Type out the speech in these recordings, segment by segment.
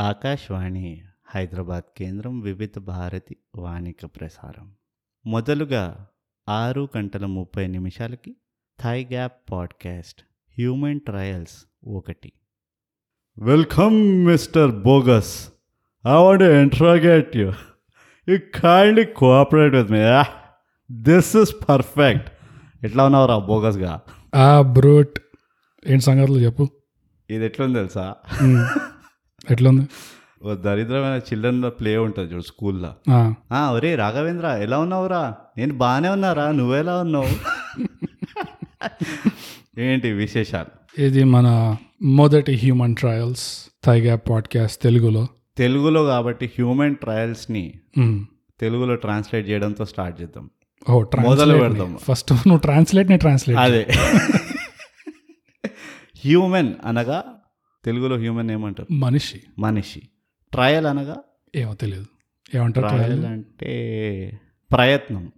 ఆకాశవాణి హైదరాబాద్ కేంద్రం వివిధ భారతి వాణిక ప్రసారం. మొదలుగా ఆరు గంటల ముప్పై నిమిషాలకి Thy Gap podcast human trials ఒకటి. Welcome mister bogus. I want interrogate you. You kindly cooperate with me. This is perfect. ఎట్లా ఉన్నావురా బోగస్గా? ఆ బ్రూట్. ఏంటి సంగతులు చెప్పు. ఇది ఎట్లుంది తెలుసా. ఎట్లుంది? దరిద్రమైన చిల్డ్రన్ ప్లే ఉంటుంది చూడు స్కూల్లో. ఒరే రాఘవేంద్ర ఎలా ఉన్నావురా? నేను బాగానే ఉన్నారా? నువ్వెలా ఉన్నావు? ఏంటి విశేషాలు? ఇది మన మొదటి హ్యూమన్ ట్రయల్స్ థైగా పాడ్కాస్ట్ తెలుగులో. తెలుగులో కాబట్టి హ్యూమన్ ట్రయల్స్ని. తెలుగులో ట్రాన్స్లేట్ చేయడంతో స్టార్ట్ చేద్దాం. ఓ మొదలు పెడదాం. ఫస్ట్ నువ్వు ట్రాన్స్లేట్ని ట్రాన్స్లేట్ అదే. హ్యూమన్ అనగా తెలుగులో హ్యూమన్ ఏమంటారు మనిషి. మనిషి. ట్రయల్ అనగా? ఏమో తెలియదు ఏమంటారు ట్రయల్? అంటే ప్రయత్నం.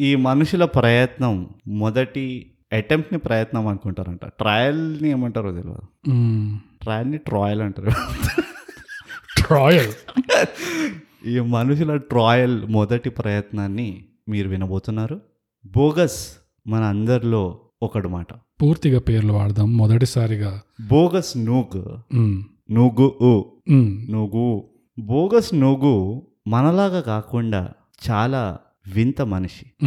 ఈ మనుషుల ప్రయత్నం మొదటి అటెంప్ట్ని ప్రయత్నం అనుకుంటారంట. ట్రయల్ని ఏమంటారో తెలియదు. ట్రయల్ని ట్రాయల్ అంటారు. ట్రయల్? ఈ మనుషుల ట్రాయల్ మొదటి ప్రయత్నాన్ని మీరు వినబోతున్నారు. బోగస్ మన అందరిలో ఒకడు మాట. పూర్తిగా పేర్లు వాడదాం. మొదటిసారిగా. బోగస్ నూగు. నుగు. నుగు బోగస్ నుగు మనలాగా కాకుండా చాలా వింత మనిషి.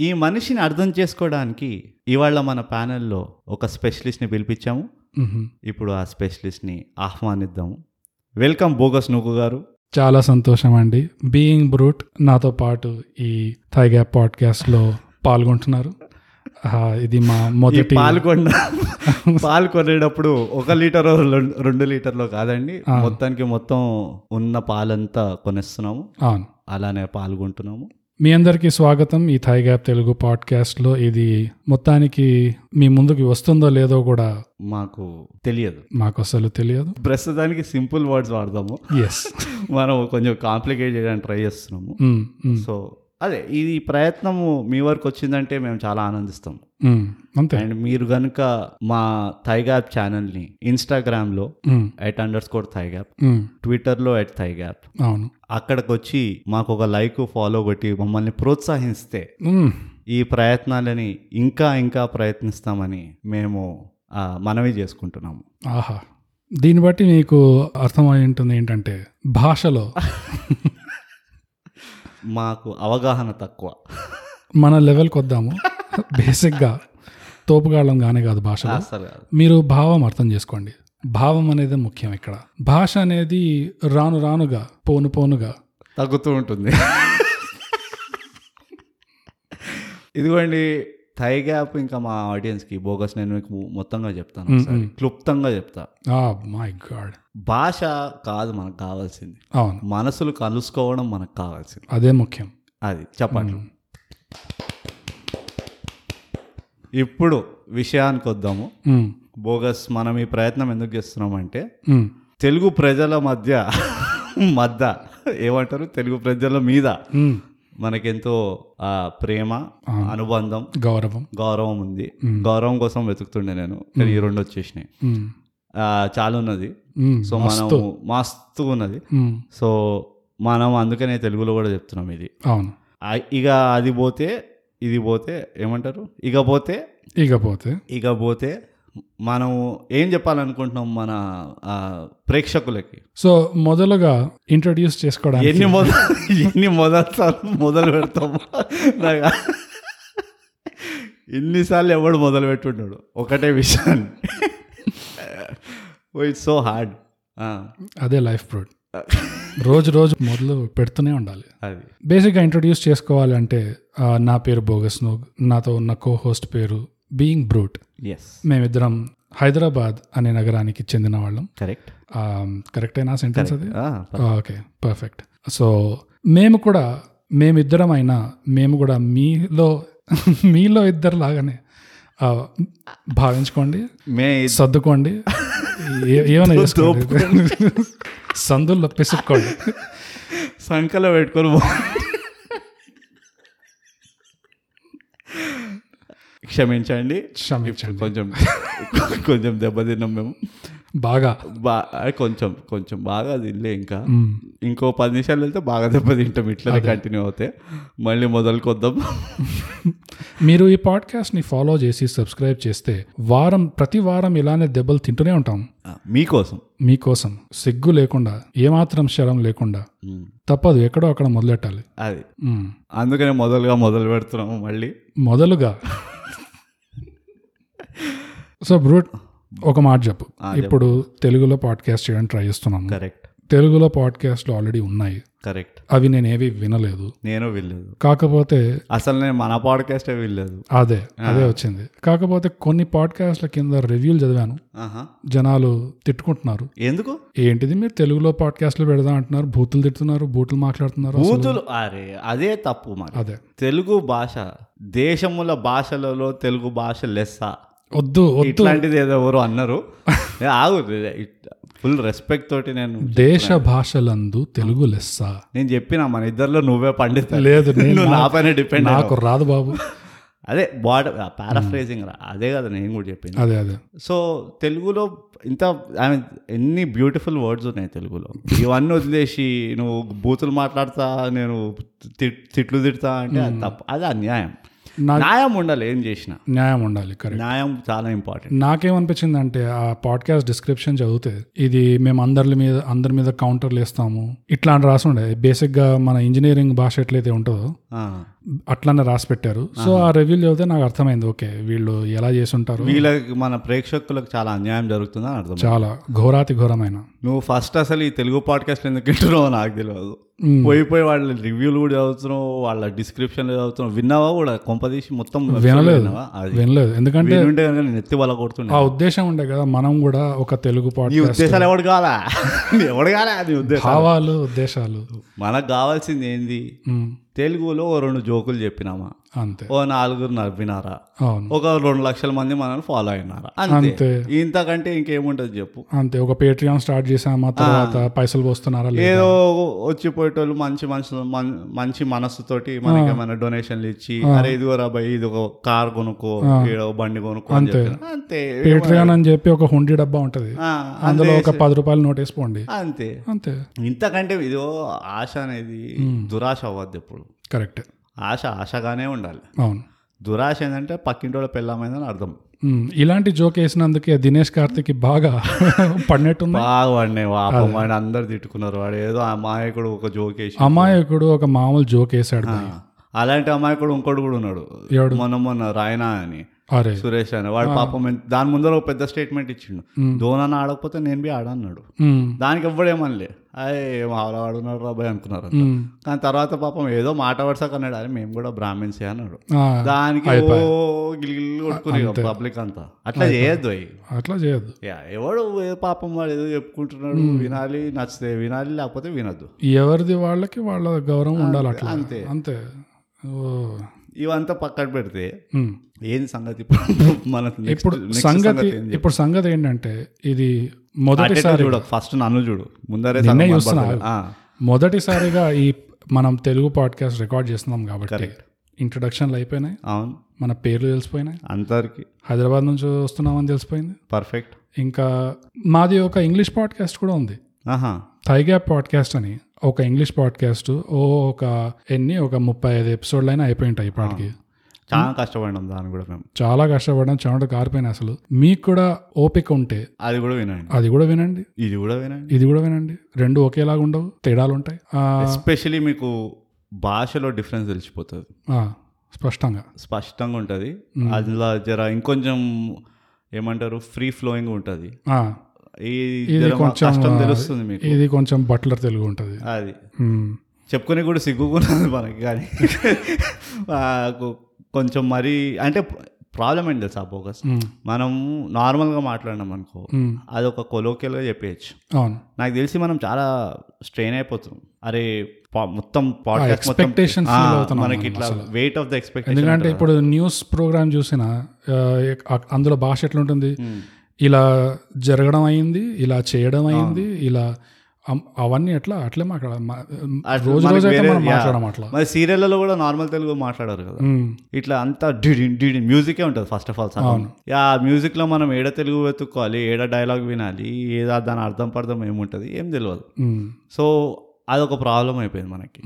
ఈ మనిషిని అర్థం చేసుకోవడానికి ఇవాళ మన ప్యానెల్లో ఒక స్పెషలిస్ట్ని పిలిపించాము. ఇప్పుడు ఆ స్పెషలిస్ట్ని ఆహ్వానిద్దాము. వెల్కమ్ బోగస్ నుగు గారు. చాలా సంతోషం అండి. బీయింగ్ బ్రూట్ నాతో పాటు ఈ థైగా పాడ్కాస్ట్లో పాల్గొంటున్నారు. ఇది మా మొదటి పాలు కొన్న పాలు కొనేటప్పుడు ఒక లీటర్ రెండు లీటర్లో కాదండి. మొత్తానికి మొత్తం ఉన్న పాలంతా కొనేస్తున్నాము. అవును. అలానే పాల్గొంటున్నాము. మీ అందరికీ స్వాగతం. ఈ థై గ్యాప్ తెలుగు పాడ్కాస్ట్లో ఇది మొత్తానికి మీ ముందుకు వస్తుందో లేదో కూడా మాకు తెలియదు. మాకు అసలు తెలియదు. ప్రస్తుతానికి సింపుల్ వర్డ్స్ వాడదాము. ఎస్ మనం కొంచెం కాంప్లికేట్ చేయడానికి ట్రై చేస్తున్నాము. సో అదే ఇది ప్రయత్నము మీ వరకు వచ్చిందంటే మేము చాలా ఆనందిస్తాం. అంతే. అండ్ మీరు కనుక మా థైగ్యాప్ ఛానల్ని ఇన్స్టాగ్రామ్లో um, at underscore ThyGap um, ట్విట్టర్లో ఎట్ థైగ్యాప్ అవును. అక్కడికి వచ్చి మాకు ఒక లైక్ ఫాలో కొట్టి మమ్మల్ని ప్రోత్సహిస్తే ఈ ప్రయత్నాలని ఇంకా ఇంకా ప్రయత్నిస్తామని మేము మనవి చేసుకుంటున్నాము. ఆహా. దీన్ని బట్టి మీకు అర్థమై ఉంటుంది ఏంటంటే భాషలో మాకు అవగాహన తక్కువ. మన లెవెల్కి వద్దాము. బేసిక్గా తోపుగాళ్ళం గానే కాదు కాదు. మీరు భావం అర్థం చేసుకోండి. భావం అనేది ముఖ్యం ఇక్కడ. భాష అనేది రాను రానుగా పోను పోనుగా. తగ్గుతూ ఉంటుంది. ఇదిగోండి థై గ్యాప్ ఇంకా మా ఆడియన్స్కి బోగస్ నేను మీకు మొత్తంగా చెప్తాను ఒకసారి. క్లుప్తంగా చెప్తా. మై గాడ్ భాష కాదు మనకు కావాల్సింది. అవును. మనసులు కలుసుకోవడం మనకు కావాల్సింది. అదే ముఖ్యం. అది చెప్పండి. ఇప్పుడు విషయానికి వద్దాము. బోగస్ మనం ఈ ప్రయత్నం ఎందుకు చేస్తున్నామంటే తెలుగు ప్రజల మధ్య మధ్య ఏమంటారు? తెలుగు ప్రజల మీద మనకెంతో ఆ, ప్రేమ అనుబంధం గౌరవం. గౌరవం ఉంది. గౌరవం కోసం వెతుకుతుండే నేను. కానీ ఈ రెండు వచ్చేసినాయి. చాలా ఉన్నది. సో మనం మస్తు. ఉన్నది. సో మనం అందుకనే తెలుగులో కూడా చెప్తున్నాం ఇది. అవును. ఇక అది పోతే ఇది పోతే ఏమంటారు? ఇక పోతే ఇకపోతే ఇక పోతే మనం ఏం చెప్పాలనుకుంటున్నాం మన ప్రేక్షకులకి? సో మొదలుగా ఇంట్రడ్యూస్ చేసుకోవడానికి. ఎన్ని మొదలు ఎన్ని మొదలు మొదలు పెడతాము నాకు ఇన్నిసార్లు ఎవడు మొదలు పెట్టుంటాడు ఒకటే విషయాన్ని. ఇట్స్ సో హార్డ్ అదే లైఫ్ బ్రూట్ రోజు రోజు మొదలు పెడుతూనే ఉండాలి. అది. బేసిక్గా ఇంట్రడ్యూస్ చేసుకోవాలంటే నా పేరు బోగస్ నోగ్ నాతో ఉన్న కో హోస్ట్ పేరు బీయింగ్ బ్రూట్ ఎస్ మేమిద్దరం హైదరాబాద్ అనే నగరానికి చెందిన వాళ్ళం కరెక్ట్ కరెక్టేనా సెంటెన్స్ అది? ఓకే పర్ఫెక్ట్ సో మేము కూడా మేమిద్దరం అయినా మేము కూడా మీలో మీలో ఇద్దరు లాగానే భావించుకోండి సర్దుకోండి ఏమైనా చేసుకోండి. సందుల్లో పిసుక్కోండి. సంకలో పెట్టుకొని క్షమించండి. క్షమించండి. కొంచెం కొంచెం దెబ్బతిన్నాం మేము. బాగా. బా కొంచెం కొంచెం బాగా తినలే ఇంకా. ఇంకో పది నిమిషాలు వెళ్తే బాగా దెబ్బతింటాం. ఇట్లనే కంటిన్యూ అవుతే. మళ్ళీ మొదలుకొద్దాం. మీరు ఈ పాడ్కాస్ట్ని ఫాలో చేసి సబ్స్క్రైబ్ చేస్తే వారం ప్రతి వారం ఇలానే దెబ్బలు తింటూనే ఉంటాం. మీకోసం. మీకోసం. సిగ్గు లేకుండా ఏమాత్రం శరం లేకుండా. తప్పదు ఎక్కడో అక్కడ మొదలెట్టాలి. అది. అందుకనే మొదలుగా మొదలు పెడుతున్నాము మళ్ళీ. మొదలుగా. సో బ్రూట్ ఒక మాట చెప్పు. ఇప్పుడు తెలుగులో పాడ్కాస్ట్ చేయడానికి ట్రై చేస్తున్నాము కరెక్ట్. తెలుగులో పాడ్కాస్ట్లు ఆల్రెడీ ఉన్నాయి. కరెక్ట్. అవి నేను ఏవి వినలేదు. నేను వెళ్ళలేదు కాకపోతే అసలు నేను మన పాడ్కాస్టే వెళ్ళలేదు అదే అదే వచ్చింది. కాకపోతే కొన్ని పాడ్కాస్ట్ల కింద రివ్యూలు చదివాను. జనాలు తిట్టుకుంటున్నారు. ఎందుకు? ఏంటిది మీరు తెలుగులో పాడ్కాస్ట్లు పెడదాం అంటున్నారు బూతులు తిడుతున్నారు బూతులు మాట్లాడుతున్నారు బూతులు అరే అదే తప్పు మరి. అదే. తెలుగు భాష దేశముల భాషలలో తెలుగు భాష లెస్స. వద్దు ఇట్లాంటిది ఏదో ఎవరు అన్నారు. ఆగు ఫుల్ రెస్పెక్ట్ తోటి నేను దేశ భాషలందు తెలుగు లెస్స. నేను చెప్పిన మన ఇద్దరిలో నువ్వే పండిత. లేదు నేను నా పైన డిపెండ్ నాకు రాదు బాబు. అదే బాడ పారాఫ్రేజింగ్ రా. అదే కదా నేను కూడా చెప్పింది. అదే అదే. సో తెలుగులో ఇంత ఐ మీన్ ఎన్ని బ్యూటిఫుల్ వర్డ్స్ ఉన్నాయి తెలుగులో. ఇవన్నీ వదిలేసి నువ్వు బూతులు మాట్లాడతా నేను తిట్లు తిడతా అంటే అది తప్పు అది అన్యాయం. న్యాయం ఉండాలి ఏం చేసినా. న్యాయం ఉండాలి కరెక్ట్ న్యాయం చాలా ఇంపార్టెంట్ నాకేమనిపించింది అంటే ఆ పాడ్కాస్ట్ డిస్క్రిప్షన్ చదివితే ఇది మేము అందరి మీద అందరి మీద కౌంటర్లు వేస్తాము ఇట్లా అని రాసి ఉండే బేసిక్గా మన ఇంజనీరింగ్ భాష ఎట్లయితే ఉంటుందో అట్లానే రాసి పెట్టారు సో ఆ రివ్యూ చదివితే నాకు అర్థమైంది. ఓకే వీళ్ళు ఎలా చేసి ఉంటారు వీళ్ళకి మన ప్రేక్షకులకు చాలా అన్యాయం జరుగుతుందని అర్థం చాలా. ఘోరాతి ఘోరమైన. నువ్వు ఫస్ట్ అసలు ఈ తెలుగు పాడ్కాస్ట్ ఎందుకు వింటున్నావో నాకు తెలియదు. పోయి పోయి వాళ్ళ రివ్యూలు కూడా చదువుతున్నావు వాళ్ళ డిస్క్రిప్షన్లు చదువుతున్నావు. విన్నావా కూడా? కొంపదీసి మొత్తం వినలేదు? అది వినలేదు. ఎందుకంటే వినుంటే కనుక నేను ఎత్తి వాళ్ళ కొడుతుండే. ఆ ఉద్దేశం ఉండే కదా మనం కూడా ఒక తెలుగు పాడ్కాస్ట్ ఉద్దేశాలు ఎవడు కావాలా? ఎవడు కాలే నీ ఉద్దేశం భావాలు ఉద్దేశాలు. మనకు కావాల్సింది ఏంది. తెలుగులో ఓ రెండు జోకులు చెప్పినామా? అంతే. ఓ నాలుగురు నవ్వినారా? ఒక రెండు లక్షల మంది మనల్ని ఫాలో అయినారా? అంతే. ఇంతకంటే ఇంకేముంటది చెప్పు. అంతే. ఒక పేట్రియాన్ స్టార్ట్ చేసామా? తర్వాత పైసలు పోస్తున్నారా లేదా? ఏదో వచ్చిపోయేటోళ్ళు మంచి మనుషులు మన్- మంచి మనస్సుతోటి మనకి ఏమైనా డొనేషన్లు ఇచ్చి అరే ఇదిగో రాబాయ్ ఇది ఒక కార్ కొనుక్కో బండి కొనుక్కో అంతే. అంతే. పేట్రియాన్ అని చెప్పి ఒక హుండీ డబ్బా ఉంటది. అందులో ఒక పది రూపాయలు నోట్ వేసుకోండి. అంతే. అంతే. ఇంతకంటే ఇదో ఆశ అనేది దురాశ అవ్వద్దు ఎప్పుడు. కరెక్ట్ ఆశ ఆశగానే ఉండాలి. అవును. దురాశ ఏంటంటే పక్కింటోళ్ళ పెళ్ళమైందని అర్థం. ఇలాంటి జోక్ వేసినందుకే దినేష్ కార్తిక్ బాగా పడినట్టుంది. బాగా పాపం వాడిని అందరు తిట్టుకున్నారు. వాడు ఏదో అమాయకుడు ఒక జోకేసి అమాయకుడు ఒక మామూలు జోక్ వేసాడు. అలాంటి అమాయకుడు ఇంకోటి కూడా ఉన్నాడు? మొన్న మొన్న రాయనా అని. సురేష్ అని వాడు పాపం దాని ముందర ఒక పెద్ద స్టేట్మెంట్ ఇచ్చిండు. ధోనాన్ని ఆడకపోతే నేను బి ఆడన్నాడు. దానికి ఎవ్వడేమనలే అయ్యే మావలా ఆడున్నాడు రాబాయ్ అనుకున్నారు. కానీ తర్వాత పాపం ఏదో మాట వరుసకు అన్నాడు. అరే మేము కూడా బ్రాహ్మిన్స్ అన్నాడు. దానికి ఓ గిలిగిలి కొట్టుకుని పబ్లిక్ అంతా. అట్లా చేయొద్దు అట్లా చేయొద్దు. యా, ఎవడు ఏ పాపం వాడు ఏదో చెప్పుకుంటున్నాడు వినాలి నచ్చితే వినాలి లేకపోతే వినొద్దు. ఎవరిది వాళ్ళకి వాళ్ళ గౌరవం ఉండాలి అట్లా. అంతే. అంతే. ఇవంతా పక్కన పెడితే. ఏంది సంగతి? next- ఇప్పుడు సంగతి? ఇప్పుడు సంగతి ఏంటంటే ఇది మొదటిసారి చూడు ఫస్ట్ నన్ను చూడు. ముందరే చూస్తున్నా. మొదటిసారిగా ఈ మనం తెలుగు పాడ్కాస్ట్ రికార్డ్ చేస్తున్నాం కాబట్టి ఇంట్రడక్షన్లు అయిపోయినాయి. అవును. మన పేర్లు తెలిసిపోయినాయి. అందరికి హైదరాబాద్ నుంచి వస్తున్నామని తెలిసిపోయింది. పర్ఫెక్ట్ ఇంకా మాది ఒక ఇంగ్లీష్ పాడ్కాస్ట్ కూడా ఉంది. ఆహా. థైగ్యాప్ పాడ్కాస్ట్ అని ఒక ఇంగ్లీష్ పాడ్కాస్ట్ ఓ ఒక ఎన్ని ఒక ముప్పై ఐదు ఎపిసోడ్లు అయినా అయిపోయి ఉంటాయి ఇప్పటికి. చాలా కష్టపడినాం దాన్ని కూడా మేము. చాలా కష్టపడడం చెమట కారిపోయినాయి అసలు. మీకు కూడా ఓపిక ఉంటే అది కూడా వినండి. అది కూడా వినండి. ఇది కూడా వినండి. ఇది కూడా వినండి. రెండు ఒకేలాగా ఉండవు తేడాలు ఉంటాయి. ఎస్పెషలీ మీకు భాషలో డిఫరెన్స్ తెలిసిపోతుంది. స్పష్టంగా. స్పష్టంగా ఉంటుంది. అందులో జర ఇంకొంచెం ఏమంటారు? ఫ్రీ ఫ్లోయింగ్ ఉంటుంది. ఇది కొంచెం కష్టం తెలుస్తుంది మీకు. ఇది కొంచెం బట్లర్ తెలుగు ఉంటుంది. అది. చెప్పుకొని కూడా సిగ్గుకున్నది మనకి కానీ కొంచెం మరి అంటే ప్రాబ్లం ఏంటి తెలుసా ఉమ్, మనం నార్మల్గా మాట్లాడినాం అనుకో ఒక కొలోకియల్గా చెప్పేయచ్చు. నాకు తెలిసి మనం చాలా స్ట్రెయిన్ అయిపోతున్నాం అరే మొత్తం అవుతున్నాం మనకి మనం ఇట్లా. వెయిట్ ఆఫ్ ద ఎక్స్పెక్టేషన్ ఎందుకంటే ఇప్పుడు న్యూస్ ప్రోగ్రామ్ చూసిన అందులో భాష ఎట్లుంటుంది? ఇలా జరగడం అయింది ఇలా చేయడం అయింది ఇలా అవన్నీ ఎట్లా? అట్లే మాట్లాడ మా- అట్లా రోజు మనకి రోజు అయితే వేరే- మనం యా. మాట్లాడడం అట్లా. మరి సీరియళ్ళలో కూడా నార్మల్ తెలుగు మాట్లాడారు కదా. ఇట్లా అంతా డిడిన్ డిడిన్ మ్యూజికే ఉంటుంది ఫస్ట్ ఆఫ్ ఆల్ సగం. ఆ మ్యూజిక్లో మనం ఏడ తెలుగు వెతుక్కోవాలి ఏడ డైలాగ్ వినాలి ఏదా దాని అర్థం పర్థం ఏముంటుంది ఏం తెలియదు సో అదొక ప్రాబ్లం అయిపోయింది మనకి.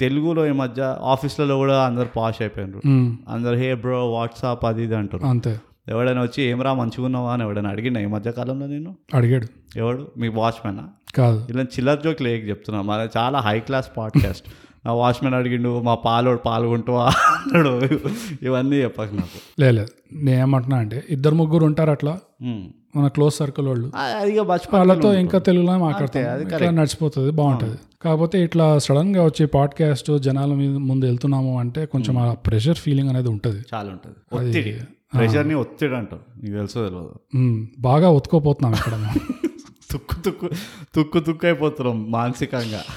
తెలుగులో ఈ మధ్య ఆఫీస్లలో కూడా అందరు పాష్ అయిపోయినారు అందరు హే బ్రో వాట్సాప్ అది ఇది అంటారు అంతే. ఎవడైనా వచ్చి ఏమరా మంచిగా ఉన్నావా? అని ఎవడైనా అడిగినా ఈ మధ్య కాలంలో నేను అడిగాడు. ఎవడు? మీ వాచ్మెనా? కాదు. ఇలా చిల్లర జోక్ లేక చెప్తున్నా. మన చాలా హై క్లాస్ పాడ్కాస్ట్ నా వాచ్మెన్ అడిగిండు మా పాలోడు పాల్గొంటావా? అన్నాడు. ఇవన్నీ చెప్పక నాకు. లేదు నేను ఏమంటున్నా అంటే ఇద్దరు ముగ్గురు ఉంటారు అట్లా. మన క్లోజ్ సర్కిల్ వాళ్ళు. వాళ్ళతో ఇంకా తెలుగులో మాట్లాడతాం. అది ఇట్లా నడిచిపోతుంది బాగుంటుంది. కాకపోతే ఇట్లా సడన్గా వచ్చి పాడ్కాస్ట్ జనాల మీద ముందు వెళ్తున్నాము అంటే కొంచెం ఆ ప్రెషర్ ఫీలింగ్ అనేది ఉంటుంది. చాలా ఉంటుంది. ప్రెషర్ని ఒత్తిడి అంటారు నీకు తెలుసో తెలియదు బాగా ఒత్తుకోపోతున్నాం ఇక్కడ తుక్కు తుక్కు తుక్కు తుక్కు అయిపోతున్నాం మానసికంగా.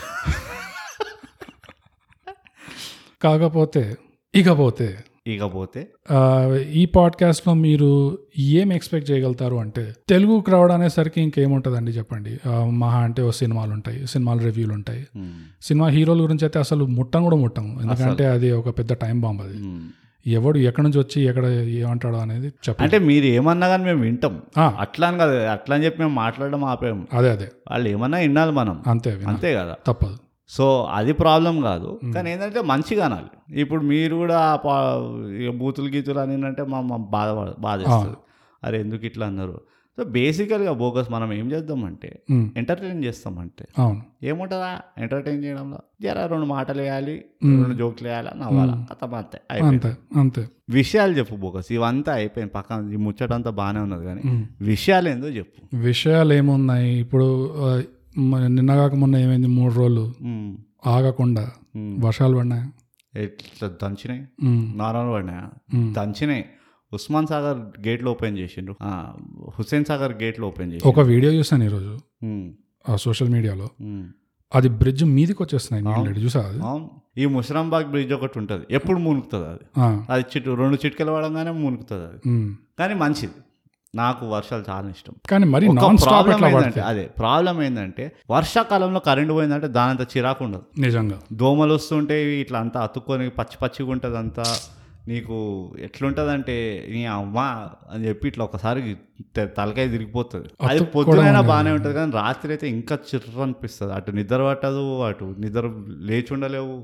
కాకపోతే ఇకపోతే ఇకపోతే? ఈ పాడ్కాస్ట్లో మీరు ఏం ఎక్స్పెక్ట్ చేయగలుగుతారు అంటే తెలుగు క్రౌడ్ అనేసరికి ఇంకేముంటుందండి చెప్పండి. మహా అంటే ఓ సినిమాలు ఉంటాయి సినిమాల రివ్యూలు ఉంటాయి. సినిమా హీరోల గురించి అయితే అసలు ముట్టం కూడా ముట్టము ఎందుకంటే అది ఒక పెద్ద టైం బాంబ్ అది. ఎవడు ఎక్కడి నుంచి వచ్చి ఎక్కడ ఏమంటాడో అనేది చెప్పండి అంటే మీరు ఏమన్నా కానీ మేము వింటాం. అట్లా అని కాదు అట్లా అని చెప్పి మేము మాట్లాడడం ఆపేము అదే అదే. వాళ్ళు ఏమన్నా వినాలి మనం. అంతే అంతే కదా. తప్పదు. సో అది ప్రాబ్లం కాదు. కానీ ఏంటంటే మంచిగా అనాలి. ఇప్పుడు మీరు కూడా బూతులు గీతులు అని అంటే మా బాధ బాధేస్తుంది. అరే ఎందుకు ఇట్లా అన్నారు? సో బేసికల్గా బోగస్ మనం ఏం చేద్దామంటే ఉమ్, ఎంటర్టైన్ చేస్తామంటే అవును. ఏముంటుందా? ఎంటర్టైన్ చేయడంలో జర రెండు మాటలు వేయాలి రెండు జోకులు వేయాలి నవ్వాలా కథ అంతే అంతే అంతే విషయాలు చెప్పు బోగస్ ఇవంతా అయిపోయింది పక్కన ఈ ముచ్చటంతా బాగానే ఉన్నది కానీ ఉమ్. విషయాలు ఏందో చెప్పు. విషయాలు ఏమున్నాయి? ఇప్పుడు నిన్న కాక మొన్న ఏమైంది? మూడు రోజులు. ఆగకుండా. వర్షాలు పడినాయి? ఎట్లా దంచినాయి? నారాయణ పడినాయా. దంచినాయి. ఉస్మాన్ సాగర్ గేట్లు ఓపెన్ చేసిండ్రు. హుస్సేన్ సాగర్ గేట్లు ఓపెన్ చేసి ఒక వీడియో చూసాను ఈరోజు. ఆ సోషల్ మీడియాలో. అది బ్రిడ్జ్ మీదకి వచ్చేస్తున్నాయి చూసా ఈ ముషరాంబాగ్ బ్రిడ్జ్ ఒకటి ఉంటుంది. ఎప్పుడు మునుగుతుంది అది. అది చిట్టు రెండు చిట్కలు పడంగానే మునుగుతుంది అది. కానీ మంచిది. నాకు వర్షాలు చాలా ఇష్టం. కానీ మరి ప్రాబ్లం ఏంటంటే అదే ప్రాబ్లం ఏంటంటే వర్షాకాలంలో కరెంట్ పోయిందంటే దానంత చిరాకు ఉండదు. నిజంగా. దోమలు వస్తుంటే ఇట్లా అంతా అతుక్కొని పచ్చి పచ్చిగా ఉంటుంది అంతా నీకు ఎట్లుంటదంటే నీ అమ్మ అని చెప్పి ఇట్లా ఒకసారి తలకాయ తిరిగిపోతుంది. అది పొద్దునైనా. బాగానే ఉంటుంది కానీ రాత్రి అయితే ఇంకా చిర్ర అనిపిస్తుంది అటు నిద్ర పట్టదు అటు నిద్ర లేచి ఉండలేవు.